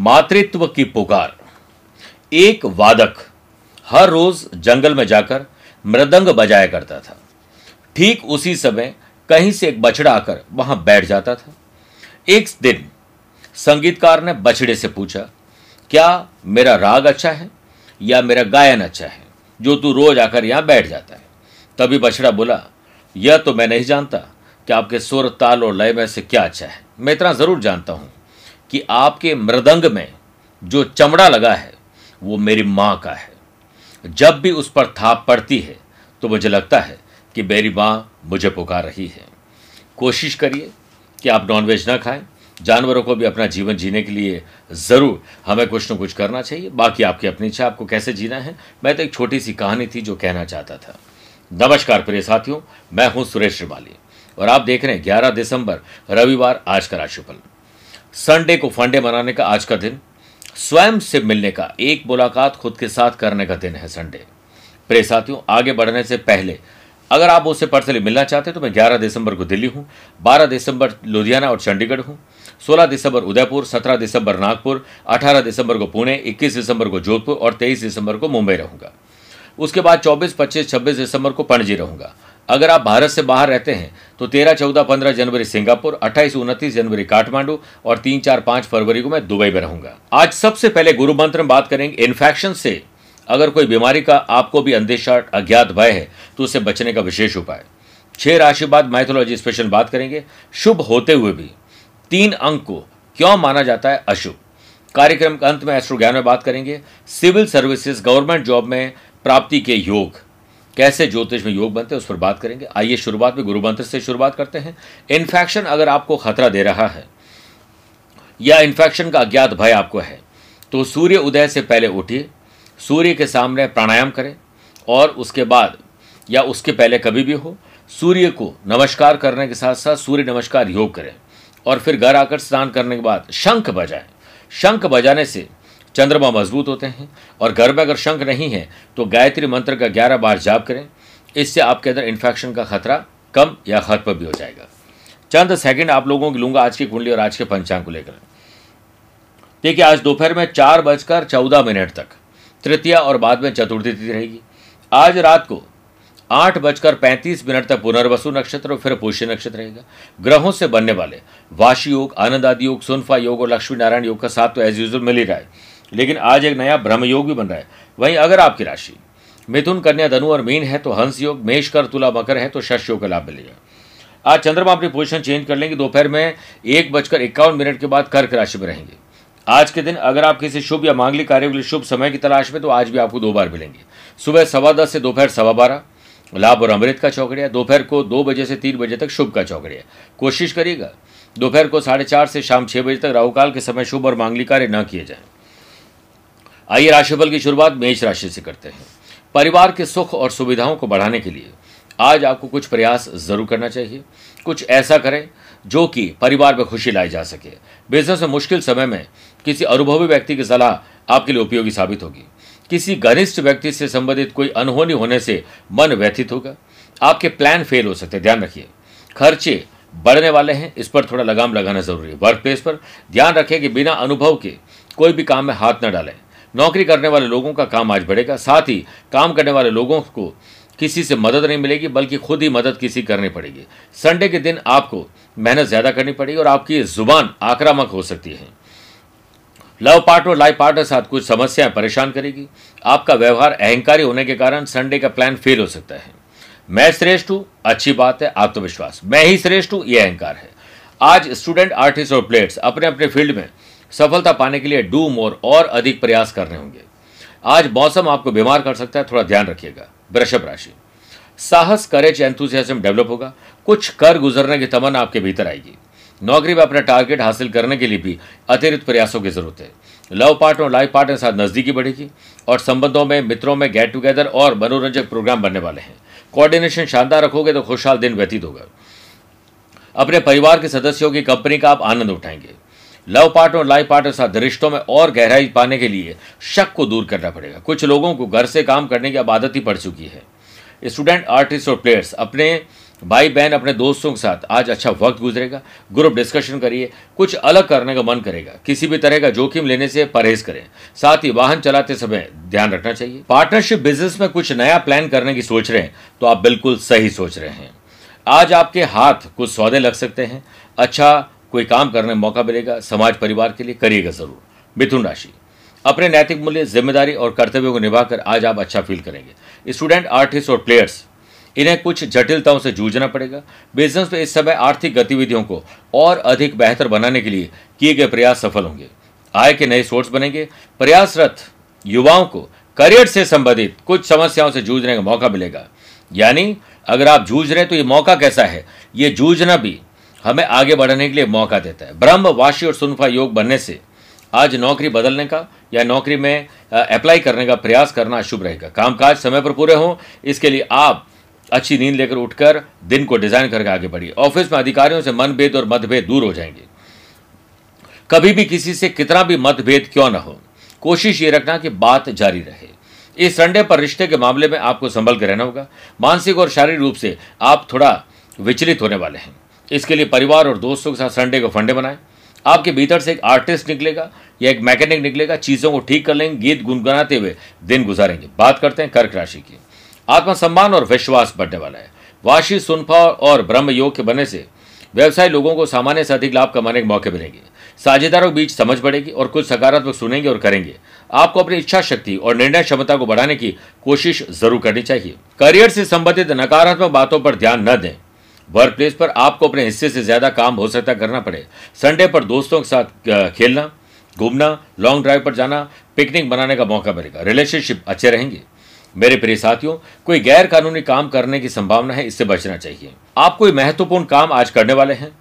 मातृत्व की पुकार। एक वादक हर रोज जंगल में जाकर मृदंग बजाया करता था। ठीक उसी समय कहीं से एक बछड़ा आकर वहाँ बैठ जाता था। एक दिन संगीतकार ने बछड़े से पूछा, क्या मेरा राग अच्छा है या मेरा गायन अच्छा है? जो तू रोज आकर यहाँ बैठ जाता है। तभी बछड़ा बोला, यह तो मैं नहीं जानता कि आपके सुर ताल और लय में से क्या अच्छा है। मैं इतना ज़रूर जानता हूँ। कि आपके मृदंग में जो चमड़ा लगा है, वो मेरी माँ का है। जब भी उस पर थाप पड़ती है तो मुझे लगता है कि मेरी माँ मुझे पुकार रही है। कोशिश करिए कि आप नॉनवेज ना खाएँ। जानवरों को भी अपना जीवन जीने के लिए ज़रूर हमें कुछ न कुछ करना चाहिए। बाकी आपकी अपनी इच्छा, आपको कैसे जीना है? मैं तो एक छोटी सी कहानी थी जो कहना चाहता था। नमस्कार प्रिय साथियों, मैं हूँ सुरेश श्रिवाली और आप देख रहे हैं 11 दिसंबर, रविवार, आज का राशिफल। संडे को फंडे मनाने का आज का दिन स्वयं से मिलने का एक मुलाकात खुद के साथ करने का दिन है संडे प्रिय साथियों आगे बढ़ने से पहले अगर आप मुझसे पर्सनली मिलना चाहते हैं तो मैं 11 दिसंबर को दिल्ली हूँ 12 दिसंबर लुधियाना और चंडीगढ़ हूँ 16 दिसंबर उदयपुर 17 दिसंबर नागपुर 18 दिसंबर को पुणे 21 दिसंबर को जोधपुर और 23 दिसंबर को मुंबई रहूँगा। उसके बाद 24, 25, 26 दिसंबर को पणजी रहूँगा। अगर आप भारत से बाहर रहते हैं तो 13, 14, 15 जनवरी सिंगापुर 28, 29 जनवरी काठमांडू और 3, 4, 5 फरवरी को मैं दुबई में रहूँगा। आज सबसे पहले गुरु मंत्र में बात करेंगे इन्फेक्शन से अगर कोई बीमारी का आपको भी अंदेशा अज्ञात भय है तो उससे बचने का विशेष उपाय। छह राशि बाद माइथोलॉजी स्पेशल बात करेंगे। शुभ होते हुए भी तीन अंक को क्यों माना जाता है अशुभ? कार्यक्रम के अंत में एस्ट्रो ज्ञान में बात करेंगे। सिविल सर्विसेज़ गवर्नमेंट जॉब में प्राप्ति के योग। कैसे ज्योतिष में योग बनते हैं, उस पर बात करेंगे। आइए शुरुआत में गुरु मंत्र से शुरुआत करते हैं। इन्फेक्शन अगर आपको खतरा दे रहा है, या इन्फेक्शन का अज्ञात भय आपको है तो सूर्य उदय से पहले उठिए, सूर्य के सामने प्राणायाम करें, और उसके बाद, या उसके पहले कभी भी हो, सूर्य को नमस्कार करने के साथ साथ सूर्य नमस्कार योग करें, और फिर घर आकर स्नान करने के बाद शंख बजाएँ। शंख बजाने से चंद्रमा मज़बूत होते हैं और घर में अगर शंख नहीं है तो गायत्री मंत्र का ग्यारह बार जाप करें। इससे आपके अंदर इन्फेक्शन का खतरा कम या खत्म भी हो जाएगा। चंद सेकंड आप लोगों की लूँगा आज की कुंडली और आज के पंचांग को लेकर। देखिए, आज दोपहर में चार बजकर चौदह मिनट तक। तृतीया और बाद में चतुर्थी तिथि रहेगी। आज रात को आठ बजकर पैंतीस मिनट तक पुनर्वसु नक्षत्र और फिर पुष्य नक्षत्र रहेगा। ग्रहों से बनने वाले वाशी योग, आनंद आदि योग, सुनफा योग और लक्ष्मी नारायण योग का साथ तो एज यूजल मिल ही रहा है। लेकिन आज एक नया ब्रह्म योग भी बन रहा है। वहीं अगर आपकी राशि, मिथुन, कन्या, धनु और मीन है तो हंस योग, मेष कर, तुला, मकर है तो शश योग का लाभ मिलेगा। आज चंद्रमा अपनी पोजिशन चेंज कर लेंगे। दोपहर में एक बजकर इक्यावन मिनट के बाद कर्क राशि में रहेंगे। आज के दिन अगर आप किसी शुभ या मांगलिक कार्य के लिए शुभ समय की तलाश में तो आज भी आपको दो बार मिलेंगे। सुबह सवा दस से दोपहर सवा बारह। लाभ और अमृत का चौकड़िया। दोपहर को दो बजे से तीन बजे तक शुभ का चौकड़िया। कोशिश करिएगा, दोपहर को साढ़े चार से शाम छह बजे तक राहुकाल के समय शुभ और मांगलिक कार्य न किए जाए। आइए राशिफल की शुरुआत मेष राशि से करते हैं। परिवार के सुख और सुविधाओं को बढ़ाने के लिए आज आपको कुछ प्रयास ज़रूर करना चाहिए। कुछ ऐसा करें जो कि परिवार में खुशी लाई जा सके। बिज़नेस में मुश्किल समय में किसी अनुभवी व्यक्ति की सलाह आपके लिए उपयोगी साबित होगी। किसी घनिष्ठ व्यक्ति से संबंधित कोई अनहोनी होने से मन व्यथित होगा। आपके प्लान फेल हो सकते हैं। ध्यान रखिए, खर्चे बढ़ने वाले हैं। इस पर थोड़ा लगाम लगाना ज़रूरी है। वर्क प्लेस पर ध्यान रखें कि बिना अनुभव के कोई भी काम में हाथ न डालें। नौकरी करने वाले लोगों का काम आज बढ़ेगा। साथ ही काम करने वाले लोगों को किसी से मदद नहीं मिलेगी, बल्कि खुद ही मदद किसी करनी पड़ेगी। संडे के दिन आपको मेहनत ज़्यादा करनी पड़ेगी और आपकी ज़ुबान आक्रामक हो सकती है। लव पार्टनर लाइफ पार्टनर साथ कुछ समस्याएँ परेशान करेगी। आपका व्यवहार अहंकारी होने के कारण संडे का प्लान फेल हो सकता है। मैं श्रेष्ठ हूँ, अच्छी बात है, आत्मविश्वास। मैं ही श्रेष्ठ हूँ यह अहंकार है। आज स्टूडेंट, आर्टिस्ट और प्लेयर्स अपने अपने फ़ील्ड में सफलता पाने के लिए डू मोर और अधिक प्रयास करने होंगे। आज मौसम आपको बीमार कर सकता है, थोड़ा ध्यान रखिएगा। वृषभ राशि। साहस करेज एंथुजियाज्म डेवलप होगा। कुछ कर गुजरने की तमन्ना आपके भीतर आएगी। नौकरी में अपना टारगेट हासिल करने के लिए भी अतिरिक्त प्रयासों की ज़रूरत है। लव पार्टनर और लाइफ पार्टनर के साथ नजदीकी बढ़ेगी और संबंधों में, मित्रों में गेट टुगेदर और मनोरंजक प्रोग्राम बनने वाले हैं। कोऑर्डिनेशन शानदार रखोगे तो खुशहाल दिन व्यतीत होगा। अपने परिवार के सदस्यों की कंपनी का आप आनंद उठाएँगे। लव पार्टनर और लाइफ पार्टनर साथ रिश्तों में और गहराई पाने के लिए शक को दूर करना पड़ेगा। कुछ लोगों को घर से काम करने की अब आदत ही पड़ चुकी है। स्टूडेंट, आर्टिस्ट और प्लेयर्स, अपने भाई, बहन, अपने दोस्तों के साथ आज अच्छा वक्त गुजरेगा। ग्रुप डिस्कशन करिए। कुछ अलग करने का मन करेगा। किसी भी तरह का जोखिम लेने से परहेज करें। साथ ही वाहन चलाते समय ध्यान रखना चाहिए। पार्टनरशिप बिज़नेस में कुछ नया प्लान करने की सोच रहे हैं तो आप बिल्कुल सही सोच रहे हैं। आज आपके हाथ कुछ सौदे लग सकते हैं। अच्छा कोई काम करने में मौका मिलेगा, समाज परिवार के लिए करिएगा ज़रूर। मिथुन राशि। अपने नैतिक मूल्य, ज़िम्मेदारी और कर्तव्यों को निभाकर आज आप अच्छा फील करेंगे। स्टूडेंट आर्टिस्ट और प्लेयर्स इन्हें कुछ जटिलताओं से जूझना पड़ेगा। बिज़नेस में इस समय आर्थिक गतिविधियों को और अधिक बेहतर बनाने के लिए किए गए प्रयास सफल होंगे। आय के नए सोर्स बनेंगे। प्रयासरत युवाओं को करियर से संबंधित कुछ समस्याओं से जूझने का मौका मिलेगा। यानी, अगर आप जूझ रहे हैं तो ये मौका कैसा है? ये जूझना भी हमें आगे बढ़ने के लिए मौका देता है। ब्रह्म वाशी और सुनफा योग बनने से आज नौकरी बदलने का या नौकरी में अप्लाई करने का प्रयास करना अशुभ रहेगा। कामकाज समय पर पूरे हों, इसके लिए आप अच्छी नींद लेकर उठकर दिन को डिज़ाइन करके आगे बढ़िए। ऑफ़िस में अधिकारियों से मनभेद और मतभेद दूर हो जाएँगे। कभी भी किसी से कितना भी मतभेद क्यों ना हो, कोशिश ये रखना कि बात जारी रहे। इस संडे पर रिश्ते के मामले में आपको संभल कर रहना होगा। मानसिक और शारीरिक रूप से आप थोड़ा विचलित होने वाले हैं। इसके लिए परिवार और दोस्तों के साथ संडे को फंडे बनाएँ आपके भीतर से एक आर्टिस्ट निकलेगा या एक मैकेनिक निकलेगा, चीज़ों को ठीक कर लेंगे, गीत गुनगुनाते हुए दिन गुजारेंगे। बात करते हैं कर्क राशि की। आत्मसम्मान और विश्वास बढ़ने वाला है। वाशी, सुनफा और ब्रह्म योग के बनने से व्यवसाय लोगों को सामान्य से अधिक लाभ कमाने के मौके मिलेंगे। साझेदारों के बीच समझ बढ़ेगी और कुछ सकारात्मक सुनेंगे और करेंगे। आपको अपनी इच्छा शक्ति और निर्णय क्षमता को बढ़ाने की कोशिश ज़रूर करनी चाहिए। करियर से संबंधित नकारात्मक बातों पर ध्यान न दें। वर्क प्लेस पर आपको अपने हिस्से से ज़्यादा काम हो सकता करना पड़े। संडे पर दोस्तों के साथ खेलना, घूमना लॉन्ग ड्राइव पर जाना पिकनिक बनाने का मौका मिलेगा। रिलेशनशिप अच्छे रहेंगे। मेरे प्रिय साथियों, कोई गैर कानूनी काम करने की संभावना है, इससे बचना चाहिए। आप कोई महत्वपूर्ण काम आज करने वाले हैं?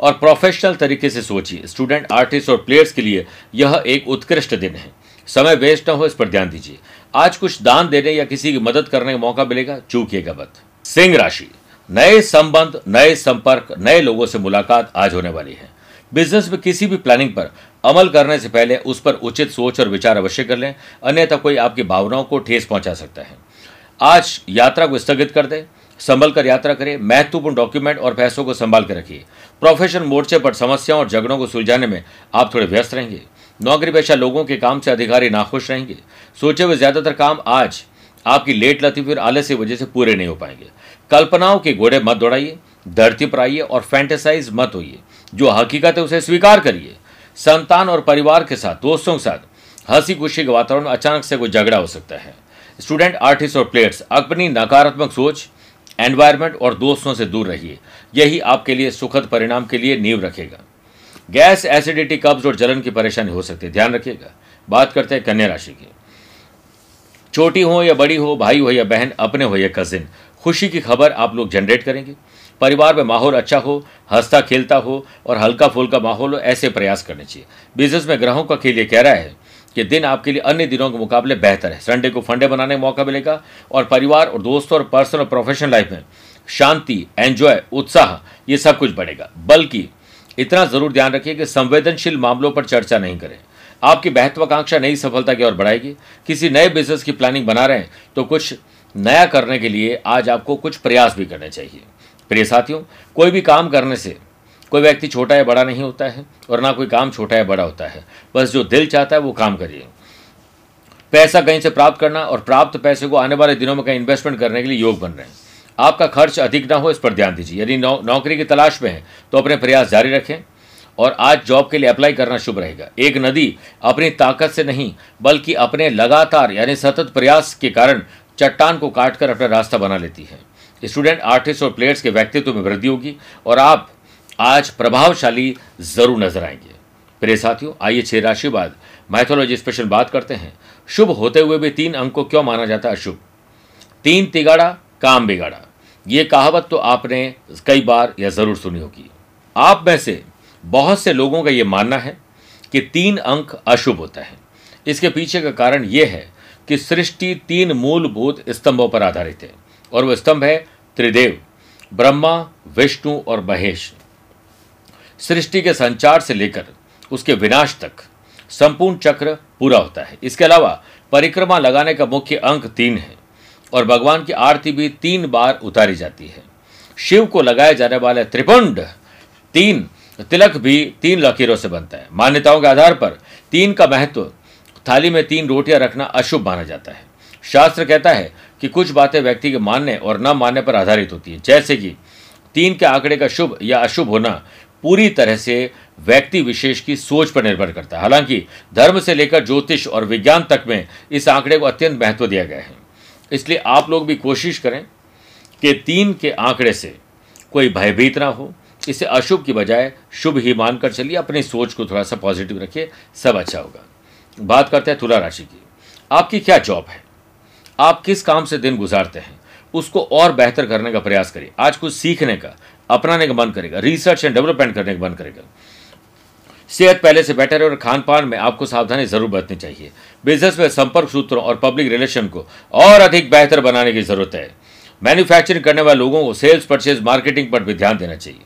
और प्रोफेशनल तरीके से सोचिए। स्टूडेंट आर्टिस्ट और प्लेयर्स के लिए यह एक उत्कृष्ट दिन है। समय वेस्ट न हो, इस पर ध्यान दीजिए। आज कुछ दान देने या किसी की मदद करने का मौका मिलेगा, चूकिएगा मत। सिंह राशि। नए संबंध, नए संपर्क, नए लोगों से मुलाकात आज होने वाली है। बिज़नेस में किसी भी प्लानिंग पर अमल करने से पहले उस पर उचित सोच और विचार अवश्य कर लें, अन्यथा कोई आपकी भावनाओं को ठेस पहुँचा सकता है। आज यात्रा को स्थगित कर दें, संभल कर यात्रा करें, महत्वपूर्ण डॉक्यूमेंट और पैसों को संभाल कर रखिए। प्रोफेशन मोर्चे पर समस्याओं और झगड़ों को सुलझाने में आप थोड़े व्यस्त रहेंगे। नौकरी पेशा लोगों के काम से अधिकारी नाखुश रहेंगे। सोचे हुए ज़्यादातर काम आज आपकी लेट लतीफी और आलस की वजह से पूरे नहीं हो पाएँगे। कल्पनाओं के घोड़े मत दौड़ाइए, धरती पर आइए और फैंटेसाइज मत होइए। जो हकीकत है उसे स्वीकार करिए, संतान और परिवार के साथ, दोस्तों के साथ हँसी खुशी के वातावरण अचानक से कोई झगड़ा हो सकता है। स्टूडेंट आर्टिस्ट और प्लेयर्स अपनी नकारात्मक सोच एनवायरमेंट और दोस्तों से दूर रहिए। यही आपके लिए सुखद परिणाम के लिए नींव रखेगा। गैस एसिडिटी कब्ज और जलन की परेशानी हो सकती है। ध्यान रखिएगा। बात करते हैं कन्या राशि की। छोटी हो या बड़ी हो, भाई हो या बहन, अपने हो या कजिन खुशी की खबर आप लोग जनरेट करेंगे। परिवार में माहौल अच्छा हो, हंसता खेलता हो और हल्का फुल्का माहौल हो, ऐसे प्रयास करने चाहिए। बिज़नेस में ग्रहों का खेल ये कह रहा है कि दिन आपके लिए अन्य दिनों के मुकाबले बेहतर है। संडे को फंडे बनाने का मौका मिलेगा और परिवार और दोस्तों और पर्सनल और प्रोफेशनल लाइफ में शांति एंजॉय उत्साह, ये सब कुछ बढ़ेगा। बल्कि इतना ज़रूर ध्यान रखिए कि संवेदनशील मामलों पर चर्चा नहीं करें। आपकी महत्वाकांक्षा नई सफलता की ओर बढ़ाएगी। किसी नए बिज़नेस की प्लानिंग बना रहे हैं तो कुछ नया करने के लिए आज आपको कुछ प्रयास भी करने चाहिए। प्रिय साथियों कोई भी काम करने से कोई व्यक्ति छोटा या बड़ा नहीं होता है और ना कोई काम छोटा या बड़ा होता है। बस जो दिल चाहता है वो काम करिए। पैसा कहीं से प्राप्त करना और प्राप्त पैसे को आने वाले दिनों में कहीं इन्वेस्टमेंट करने के लिए योग बन रहे हैं। आपका खर्च अधिक ना हो इस पर ध्यान दीजिए। यदि नौ, नौकरी की तलाश में है तो अपने प्रयास जारी रखें और आज जॉब के लिए अप्लाई करना शुभ रहेगा। एक नदी अपनी ताकत से नहीं बल्कि अपने लगातार यानी सतत प्रयास के कारण चट्टान को काटकर अपना रास्ता बना लेती है। स्टूडेंट, आर्टिस्ट और प्लेयर्स के व्यक्तित्व में वृद्धि होगी और आप आज प्रभावशाली ज़रूर नज़र आएँगे। प्रिय साथियों, आइए छह राशि बाद मैथोलॉजी स्पेशल बात करते हैं। शुभ होते हुए भी तीन अंक को क्यों माना जाता है अशुभ? तीन तिगाड़ा, काम बिगाड़ा। ये कहावत तो आपने कई बार या ज़रूर सुनी होगी। आप में से बहुत से लोगों का यह मानना है कि तीन अंक अशुभ होता है। इसके पीछे का कारण यह है कि सृष्टि तीन मूलभूत स्तंभों पर आधारित है, और वह स्तंभ है त्रिदेव, ब्रह्मा, विष्णु और महेश। सृष्टि के संचार से लेकर उसके विनाश तक संपूर्ण चक्र पूरा होता है। इसके अलावा परिक्रमा लगाने का मुख्य अंक तीन है, और भगवान की आरती भी तीन बार उतारी जाती है। शिव को लगाए जाने वाले त्रिपुंड तीन, तिलक भी तीन लकीरों से बनता है। मान्यताओं के आधार पर तीन का महत्व थाली में तीन रोटियाँ रखना अशुभ माना जाता है। शास्त्र कहता है कि कुछ बातें व्यक्ति के मानने और न मानने पर आधारित होती है। जैसे कि तीन के आंकड़े का शुभ या अशुभ होना पूरी तरह से व्यक्ति विशेष की सोच पर निर्भर करता है। हालाँकि धर्म से लेकर ज्योतिष और विज्ञान तक में इस आंकड़े को अत्यंत महत्व दिया गया है। इसलिए आप लोग भी कोशिश करें कि तीन के आंकड़े से कोई भयभीत ना हो। इसे अशुभ की बजाय शुभ ही मानकर चलिए, अपनी सोच को थोड़ा सा पॉजिटिव रखिए, सब अच्छा होगा। बात करते हैं तुला राशि की। आपकी क्या जॉब है? आप किस काम से दिन गुजारते हैं? उसको और बेहतर करने का प्रयास करिए। आज कुछ सीखने का, अपनाने का मन करेगा। रिसर्च एंड डेवलपमेंट करने का मन करेगा। सेहत पहले से बेटर है और खान पान में आपको सावधानी ज़रूर बरतनी चाहिए। बिज़नेस में संपर्क सूत्रों और पब्लिक रिलेशन को और अधिक बेहतर बनाने की ज़रूरत है। मैन्युफैक्चरिंग करने वाले लोगों को सेल्स परचेज मार्केटिंग पर भी ध्यान देना चाहिए।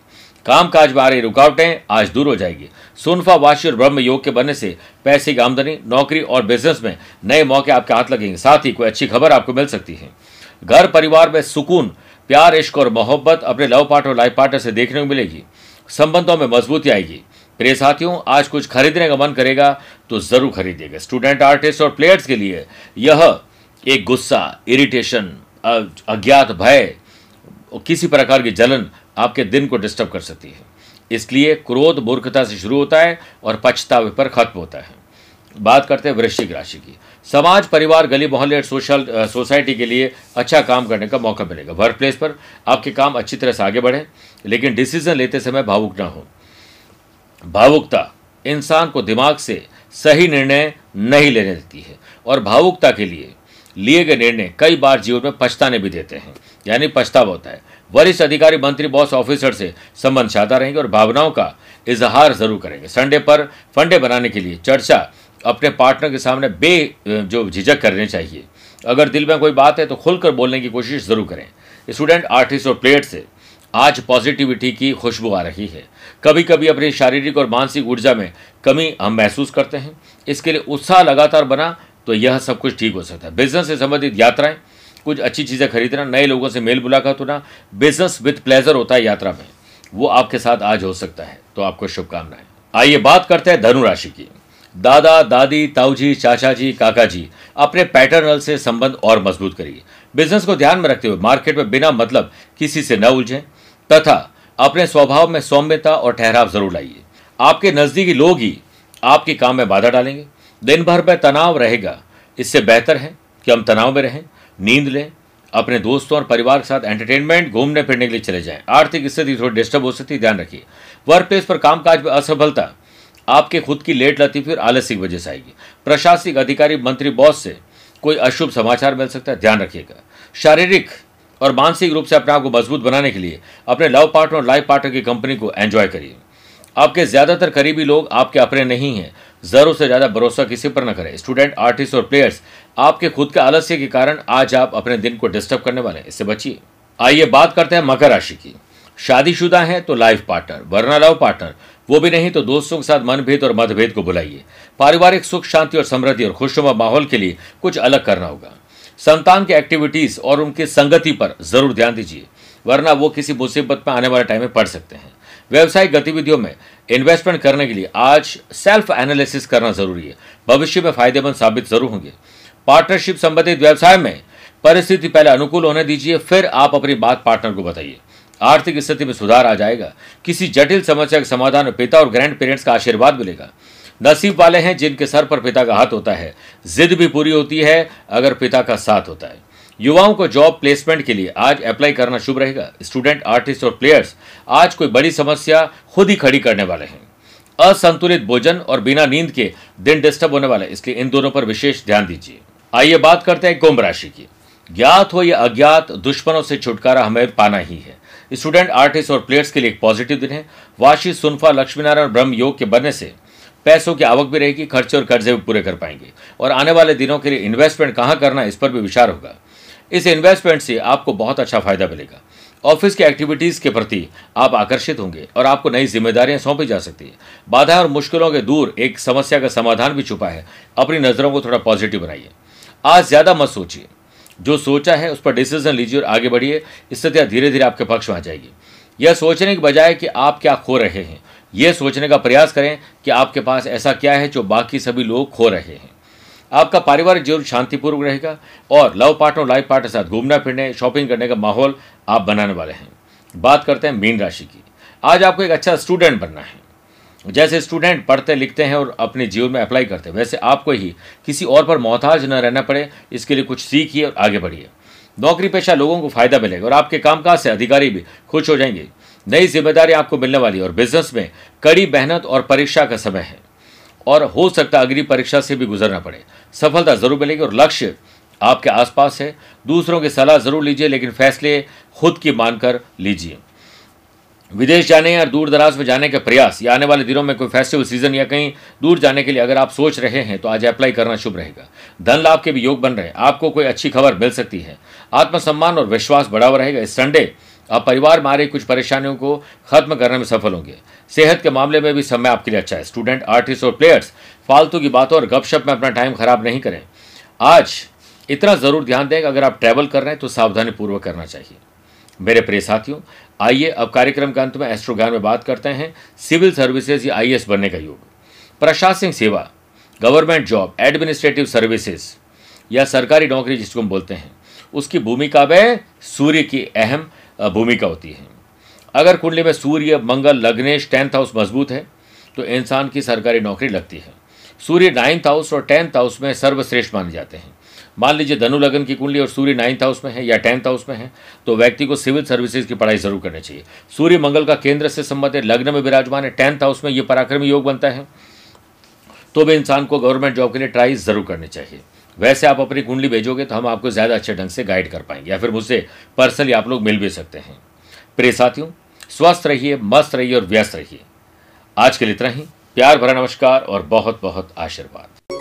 काम काज में आ रही रुकावटें आज दूर हो जाएगी। सुनफा वाशी और ब्रह्म योग के बनने से पैसे की आमदनी, नौकरी और बिज़नेस में नए मौके आपके हाथ लगेंगे। साथ ही कोई अच्छी खबर आपको मिल सकती है। घर परिवार में सुकून, प्यार, इश्क और मोहब्बत अपने लव पार्टनर और लाइफ पार्टनर से देखने को मिलेगी। संबंधों में मजबूती आएगी। प्रिय साथियों, आज कुछ खरीदने का मन करेगा तो ज़रूर खरीदिएगा। स्टूडेंट आर्टिस्ट और प्लेयर्स के लिए यह एक गुस्सा इरिटेशन अज्ञात भय, किसी प्रकार की जलन आपके दिन को डिस्टर्ब कर सकती है। इसलिए क्रोध मूर्खता से शुरू होता है और पछतावे पर खत्म होता है। बात करते हैं वृश्चिक राशि की। समाज, परिवार, गली, मोहल्ले और सोशल सोसाइटी के लिए अच्छा काम करने का मौका मिलेगा। वर्क प्लेस पर आपके काम अच्छी तरह से आगे बढ़े, लेकिन डिसीज़न लेते समय भावुक ना हो। भावुकता इंसान को दिमाग से सही निर्णय नहीं लेने देती है और भावुकता के लिए लिए गए निर्णय कई बार जीवन में पछताने भी देते हैं। यानी पछतावा होता है। वरिष्ठ अधिकारी, मंत्री बॉस ऑफिसर से संबंध चाहता रहेंगे और भावनाओं का इजहार ज़रूर करेंगे। संडे पर फंडे बनाने के लिए चर्चा अपने पार्टनर के सामने बे जो झिझक करनी चाहिए। अगर दिल में कोई बात है तो खुलकर बोलने की कोशिश ज़रूर करें। स्टूडेंट आर्टिस्ट और प्लेयर से आज पॉजिटिविटी की खुशबू आ रही है। कभी कभी अपनी शारीरिक और मानसिक ऊर्जा में कमी हम महसूस करते हैं। इसके लिए उत्साह लगातार बना तो यह सब कुछ ठीक हो सकता है। बिज़नेस से संबंधित यात्राएँ कुछ अच्छी चीज़ें खरीदना, नए लोगों से मेल मुलाकात होना बिज़नेस विथ प्लेजर होता है यात्रा में। वो आपके साथ आज हो सकता है तो आपको शुभकामनाएँ। आइए बात करते हैं धनु राशि की। दादा, दादी, ताऊजी चाचा जी काका जी अपने पैटर्नल से संबंध और मज़बूत करिए। बिज़नेस को ध्यान में रखते हुए मार्केट में बिना मतलब किसी से न उलझें, तथा अपने स्वभाव में सौम्यता और ठहराव ज़रूर लाइए। आपके नजदीकी लोग ही आपके काम में बाधा डालेंगे। दिन भर में तनाव रहेगा, इससे बेहतर है कि हम तनाव में रहें नींद लें, अपने दोस्तों और परिवार के साथ एंटरटेनमेंट घूमने, फिरने के लिए चले जाएँ। आर्थिक स्थिति थोड़ी डिस्टर्ब हो सकती है, ध्यान रखिए। वर्क प्लेस पर कामकाज में असफलता, आपके खुद की लेट लतीफी और आलस्य की वजह से आएगी। प्रशासनिक अधिकारी, मंत्री बॉस से कोई अशुभ समाचार मिल सकता है, ध्यान रखिएगा। शारीरिक और मानसिक रूप से अपने आप को मज़बूत बनाने के लिए अपने लव पार्टनर और लाइफ पार्टनर की कंपनी को एंजॉय करिए। आपके ज़्यादातर करीबी लोग आपके अपने नहीं हैं। ज़रूर से ज़्यादा भरोसा किसी पर न करें। स्टूडेंट आर्टिस्ट और प्लेयर्स आपके खुद के आलस्य के कारण आज आप अपने दिन को डिस्टर्ब करने वाले हैं। इससे बचिए। आइए बात करते हैं मकर राशि की। शादीशुदा है तो लाइफ पार्टनर वरना लव पार्टनर वो भी नहीं तो दोस्तों के साथ मनभेद और मतभेद को बुलाइए पारिवारिक सुख, शांति और समृद्धि और खुशनुमा माहौल के लिए कुछ अलग करना होगा। संतान के एक्टिविटीज़ और उनकी संगति पर ज़रूर ध्यान दीजिए। वरना वो किसी मुसीबत में आने वाले टाइम में पड़ सकते हैं। व्यवसायिक गतिविधियों में इन्वेस्टमेंट करने के लिए आज सेल्फ एनालिसिस करना ज़रूरी है। भविष्य में फ़ायदेमंद साबित ज़रूर होंगे। पार्टनरशिप संबंधित व्यवसाय में परिस्थिति पहले अनुकूल होने दीजिए, फिर आप अपनी बात पार्टनर को बताइए। आर्थिक स्थिति में सुधार आ जाएगा। किसी जटिल समस्या के समाधान में पिता और ग्रैंड पेरेंट्स का आशीर्वाद मिलेगा। नसीब वाले हैं जिनके सर पर पिता का हाथ होता है। जिद भी पूरी होती है, अगर पिता का साथ होता है। युवाओं को जॉब प्लेसमेंट के लिए आज अप्लाई करना शुभ रहेगा। स्टूडेंट, आर्टिस्ट और प्लेयर्स आज कोई बड़ी समस्या खुद ही खड़ी करने वाले हैं। असंतुलित भोजन और बिना नींद के दिन डिस्टर्ब होने वाले इसलिए इन दोनों पर विशेष ध्यान दीजिए। आइए बात करते हैं कुंभ राशि की। ज्ञात हो या अज्ञात, दुश्मनों से छुटकारा हमें पाना ही है। स्टूडेंट, आर्टिस्ट और प्लेयर्स के लिए एक पॉजिटिव दिन है। वाशी, सुनफा, लक्ष्मीनारायण ब्रह्म योग के बनने से पैसों की आवक भी रहेगी, खर्चे और कर्जे भी पूरे कर पाएँगे। और आने वाले दिनों के लिए इन्वेस्टमेंट कहाँ करना इस पर भी विचार होगा। इस इन्वेस्टमेंट से आपको बहुत अच्छा फ़ायदा मिलेगा। ऑफ़िस की एक्टिविटीज़ के प्रति आप आकर्षित होंगे और आपको नई जिम्मेदारियाँ सौंपी जा सकती है। बाधा और मुश्किलों के दूर एक समस्या का समाधान भी छुपा है। अपनी नज़रों को थोड़ा पॉजिटिव बनाइए। आज ज़्यादा मत सोचिए। जो सोचा है उस पर डिसीज़न लीजिए और आगे बढ़िए। स्थितियाँ धीरे धीरे आपके पक्ष में आ जाएगी। यह सोचने की बजाय कि आप क्या खो रहे हैं, यह सोचने का प्रयास करें कि आपके पास ऐसा क्या है जो बाकी सभी लोग खो रहे हैं। आपका पारिवारिक जीवन शांतिपूर्वक रहेगा और लव पार्टनर लाइफ पार्टनर के साथ घूमना फिरने, शॉपिंग करने का माहौल आप बनाने वाले हैं। बात करते हैं मीन राशि की। आज आपको एक अच्छा स्टूडेंट बनना है। जैसे स्टूडेंट पढ़ते, लिखते हैं और अपने जीवन में अप्लाई करते हैं, वैसे आपको ही किसी और पर मोहताज न रहना पड़े, इसके लिए कुछ सीखिए और आगे बढ़िए। नौकरी पेशा लोगों को फ़ायदा मिलेगा और आपके कामकाज से अधिकारी भी खुश हो जाएँगे। नई ज़िम्मेदारी आपको मिलने वाली है और बिज़नेस में कड़ी मेहनत और परीक्षा का समय है। और हो सकता अगली परीक्षा से भी गुजरना पड़े। सफलता ज़रूर मिलेगी और लक्ष्य आपके आसपास है। दूसरों की सलाह ज़रूर लीजिए, लेकिन फैसले खुद की मानकर लीजिए। विदेश जाने या दूर दराज में जाने के प्रयास, या आने वाले दिनों में कोई फेस्टिवल सीज़न या कहीं दूर जाने के लिए अगर आप सोच रहे हैं तो आज अप्लाई करना शुभ रहेगा। धन लाभ के भी योग बन रहे हैं। आपको कोई अच्छी खबर मिल सकती है। आत्मसम्मान और विश्वास बढ़ा हुआ रहेगा। इस संडे आप परिवार में आ रही कुछ परेशानियों को खत्म करने में सफल होंगे। सेहत के मामले में भी समय आपके लिए अच्छा है। स्टूडेंट आर्टिस्ट और प्लेयर्स फालतू की बातों और गपशप में अपना टाइम खराब नहीं करें। आज इतना ज़रूर ध्यान दें, अगर आप ट्रैवल कर रहे हैं तो सावधानी पूर्वक करना चाहिए। मेरे प्रिय साथियों आइए अब कार्यक्रम के अंत में एस्ट्रोगान में बात करते हैं। सिविल सर्विसेज़ या आईएएस बनने का योग। प्रशासनिक सेवा, गवर्नमेंट जॉब, एडमिनिस्ट्रेटिव सर्विसेज़ या सरकारी नौकरी जिसको हम बोलते हैं, उसकी भूमिका में सूर्य की अहम भूमिका होती है। अगर कुंडली में सूर्य, मंगल, लग्नेश, टेंथ हाउस मज़बूत है तो इंसान की सरकारी नौकरी लगती है। सूर्य नाइन्थ हाउस और टेंथ हाउस में सर्वश्रेष्ठ माने जाते हैं। मान लीजिए धनु लगन की कुंडली और सूर्य नाइन्थ हाउस में है या टेंथ हाउस में है तो व्यक्ति को सिविल सर्विसेज़ की पढ़ाई ज़रूर करनी चाहिए। सूर्य मंगल का केंद्र से संबंधित लग्न में विराजमान है टेंथ हाउस में ये पराक्रमी योग बनता है। तो भी इंसान को गवर्नमेंट जॉब के लिए ट्राई ज़रूर करनी चाहिए। वैसे आप अपनी कुंडली भेजोगे तो हम आपको ज़्यादा अच्छे ढंग से गाइड कर पाएँगे या फिर मुझसे पर्सनली आप लोग मिल भी सकते हैं। प्रिय साथियों, स्वस्थ रहिए, मस्त रहिए और व्यस्त रहिए। आज के लिए इतना ही। प्यार भरा नमस्कार और बहुत बहुत आशीर्वाद।